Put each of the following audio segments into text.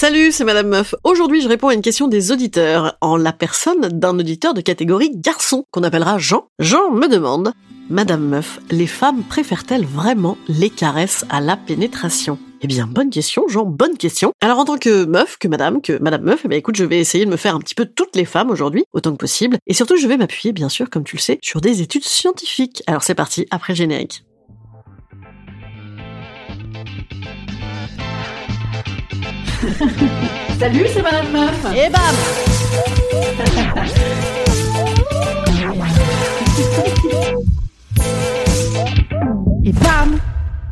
Salut, c'est Madame Meuf. Aujourd'hui, je réponds à une question des auditeurs, en la personne d'un auditeur de catégorie garçon, qu'on appellera Jean. Jean me demande, Madame Meuf, les femmes préfèrent-elles vraiment les caresses à la pénétration? Eh bien, bonne question, Jean, bonne question. Alors, en tant que meuf, que madame, que madame meuf, eh écoute, je vais essayer de me faire un petit peu toutes les femmes aujourd'hui, autant que possible. Et surtout, je vais m'appuyer, bien sûr, comme tu le sais, sur des études scientifiques. Alors, c'est parti, après générique. Salut, c'est Madame Meuf. Et bam Et bam,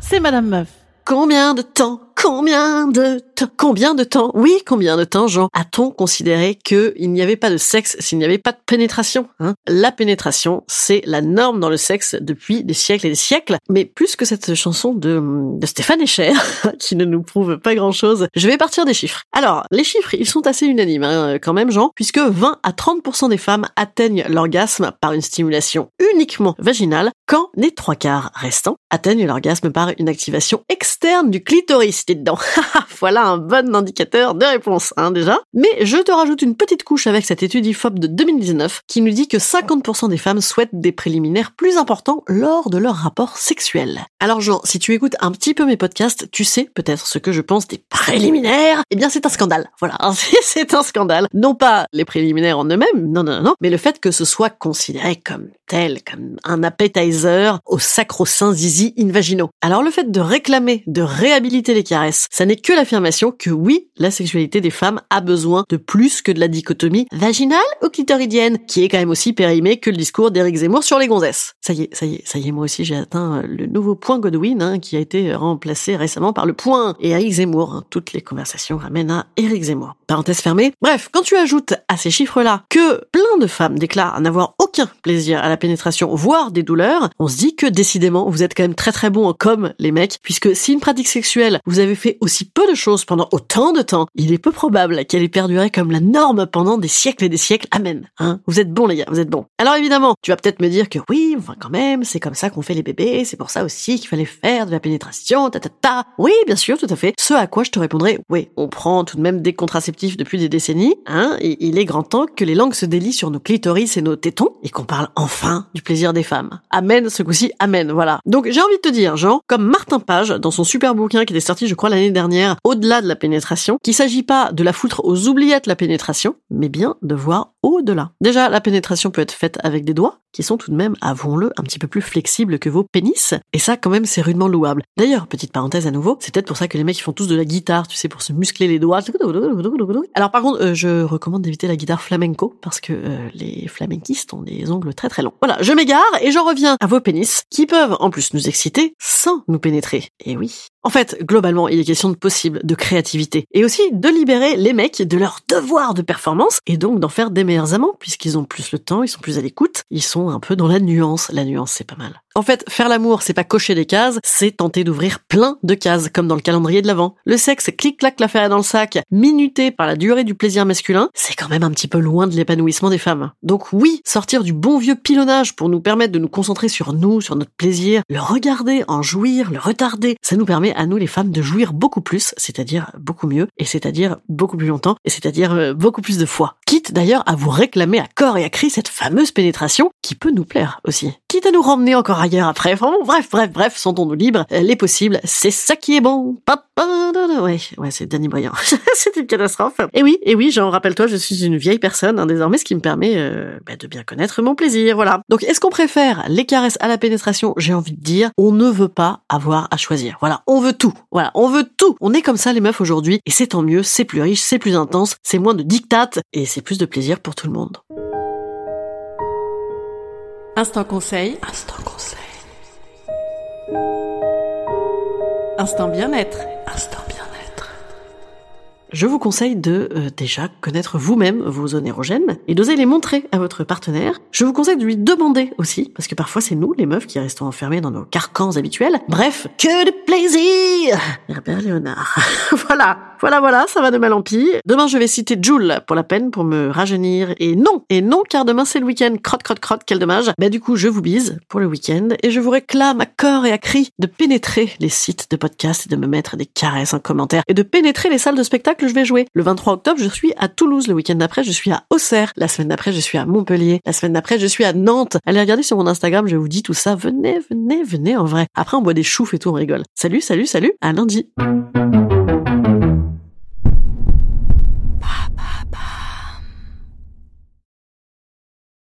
c'est Madame Meuf. Combien de temps Combien de temps Combien de temps Oui, combien de temps, Jean A-t-on considéré que il n'y avait pas de sexe s'il n'y avait pas de pénétration hein? La pénétration, c'est la norme dans le sexe depuis des siècles et des siècles. Mais plus que cette chanson de, de Stéphane Echer, qui ne nous prouve pas grand-chose, je vais partir des chiffres. Alors, les chiffres, ils sont assez unanimes hein, quand même, Jean, puisque 20 à 30% des femmes atteignent l'orgasme par une stimulation uniquement vaginale, quand les trois quarts restants atteignent l'orgasme par une activation externe du clitoris dedans. voilà un bon indicateur de réponse, hein, déjà. Mais je te rajoute une petite couche avec cette étude IFOP de 2019 qui nous dit que 50% des femmes souhaitent des préliminaires plus importants lors de leur rapport sexuel. Alors Jean, si tu écoutes un petit peu mes podcasts, tu sais peut-être ce que je pense des préliminaires. Eh bien c'est un scandale. Voilà, c'est un scandale. Non pas les préliminaires en eux-mêmes, non, non, non, mais le fait que ce soit considéré comme tel, comme un appetizer au sacro-saint zizi invaginaux. Alors le fait de réclamer, de réhabiliter les ça n'est que l'affirmation que oui, la sexualité des femmes a besoin de plus que de la dichotomie vaginale ou clitoridienne, qui est quand même aussi périmée que le discours d'Éric Zemmour sur les gonzesses. Ça y est, ça y est, ça y est, moi aussi j'ai atteint le nouveau point Godwin, hein, qui a été remplacé récemment par le point et Éric Zemmour. Hein. Toutes les conversations ramènent à Éric Zemmour. Parenthèse fermée. Bref, quand tu ajoutes à ces chiffres-là que plein de femmes déclarent n'avoir aucun plaisir à la pénétration, voire des douleurs, on se dit que décidément, vous êtes quand même très très bon comme les mecs, puisque si une pratique sexuelle, vous avez fait aussi peu de choses pendant autant de temps, il est peu probable qu'elle ait perduré comme la norme pendant des siècles et des siècles. Amen. Hein? Vous êtes bons les gars, vous êtes bons. Alors évidemment, tu vas peut-être me dire que oui, enfin quand même, c'est comme ça qu'on fait les bébés, c'est pour ça aussi qu'il fallait faire de la pénétration, ta ta ta. Oui, bien sûr, tout à fait. Ce à quoi je te répondrai, oui, on prend tout de même des contraceptifs depuis des décennies, hein, il est grand temps que les langues se délient sur nos clitoris et nos tétons, et qu'on parle enfin du plaisir des femmes. Amen, ce coup-ci, amen, voilà. Donc j'ai envie de te dire, Jean, comme Martin Page, dans son super bouquin qui était sorti, je l'année dernière, Au-delà de la pénétration, qu'il s'agit pas de la foutre aux oubliettes la pénétration, mais bien de voir au-delà. Déjà, la pénétration peut être faite avec des doigts, qui sont tout de même, avouons-le, un petit peu plus flexibles que vos pénis, et ça, quand même, c'est rudement louable. D'ailleurs, petite parenthèse à nouveau, c'est peut-être pour ça que les mecs font tous de la guitare, tu sais, pour se muscler les doigts. Alors par contre, euh, je recommande d'éviter la guitare flamenco, parce que euh, les flamenquistes ont des ongles très très longs. Voilà, je m'égare, et j'en reviens à vos pénis, qui peuvent en plus nous exciter sans nous pénétrer. Et oui. En fait, globalement, il est question de possible, de créativité, et aussi de libérer les mecs de leur devoir de performance, et donc d'en faire des meilleurs amants, puisqu'ils ont plus le temps, ils sont plus à l'écoute, ils sont un peu dans la nuance. La nuance, c'est pas mal. En fait, faire l'amour, c'est pas cocher des cases, c'est tenter d'ouvrir plein de cases, comme dans le calendrier de l'Avent. Le sexe, clic-clac, l'affaire dans le sac, minuté par la durée du plaisir masculin, c'est quand même un petit peu loin de l'épanouissement des femmes. Donc oui, sortir du bon vieux pilonnage pour nous permettre de nous concentrer sur nous, sur notre plaisir, le regarder, en jouir, le retarder, ça nous permet à nous les femmes de jouir beaucoup plus, c'est-à-dire beaucoup mieux, et c'est-à-dire beaucoup plus longtemps, et c'est-à-dire euh, beaucoup plus de fois. Quitte d'ailleurs à vous réclamer à corps et à cri cette fameuse pénétration qui peut nous plaire aussi. À nous ramener encore ailleurs après. Enfin, bref, bref, bref, sentons-nous libres. Euh, Les possibles, c'est ça qui est bon. Ouais, ouais, c'est Danny Boyan. c'est une catastrophe. Et oui, et oui, Jean, rappelle-toi, je suis une vieille personne, hein, désormais, ce qui me permet euh, bah, de bien connaître mon plaisir, voilà. Donc, est-ce qu'on préfère les caresses à la pénétration J'ai envie de dire, on ne veut pas avoir à choisir. Voilà, on veut tout. Voilà, on veut tout. On est comme ça, les meufs, aujourd'hui, et c'est tant mieux, c'est plus riche, c'est plus intense, c'est moins de dictat, et c'est plus de plaisir pour tout le monde. Instant conseil. Instant conseil. Instant bien-être. Je vous conseille de euh, déjà connaître vous-même vos zones érogènes et d'oser les montrer à votre partenaire. Je vous conseille de lui demander aussi, parce que parfois c'est nous, les meufs, qui restons enfermés dans nos carcans habituels. Bref, que de plaisir Herbert Léonard. voilà, voilà, voilà, ça va de mal en pis. Demain, je vais citer Jules pour la peine, pour me rajeunir. Et non, et non, car demain c'est le week-end. Crotte, crotte, crotte, quel dommage. Bah du coup, je vous bise pour le week-end et je vous réclame à corps et à cri de pénétrer les sites de podcast et de me mettre des caresses en commentaire et de pénétrer les salles de spectacle que je vais jouer. Le 23 octobre, je suis à Toulouse. Le week-end d'après, je suis à Auxerre. La semaine d'après, je suis à Montpellier. La semaine d'après, je suis à Nantes. Allez regarder sur mon Instagram, je vous dis tout ça. Venez, venez, venez en vrai. Après, on boit des choufs et tout, on rigole. Salut, salut, salut. À lundi.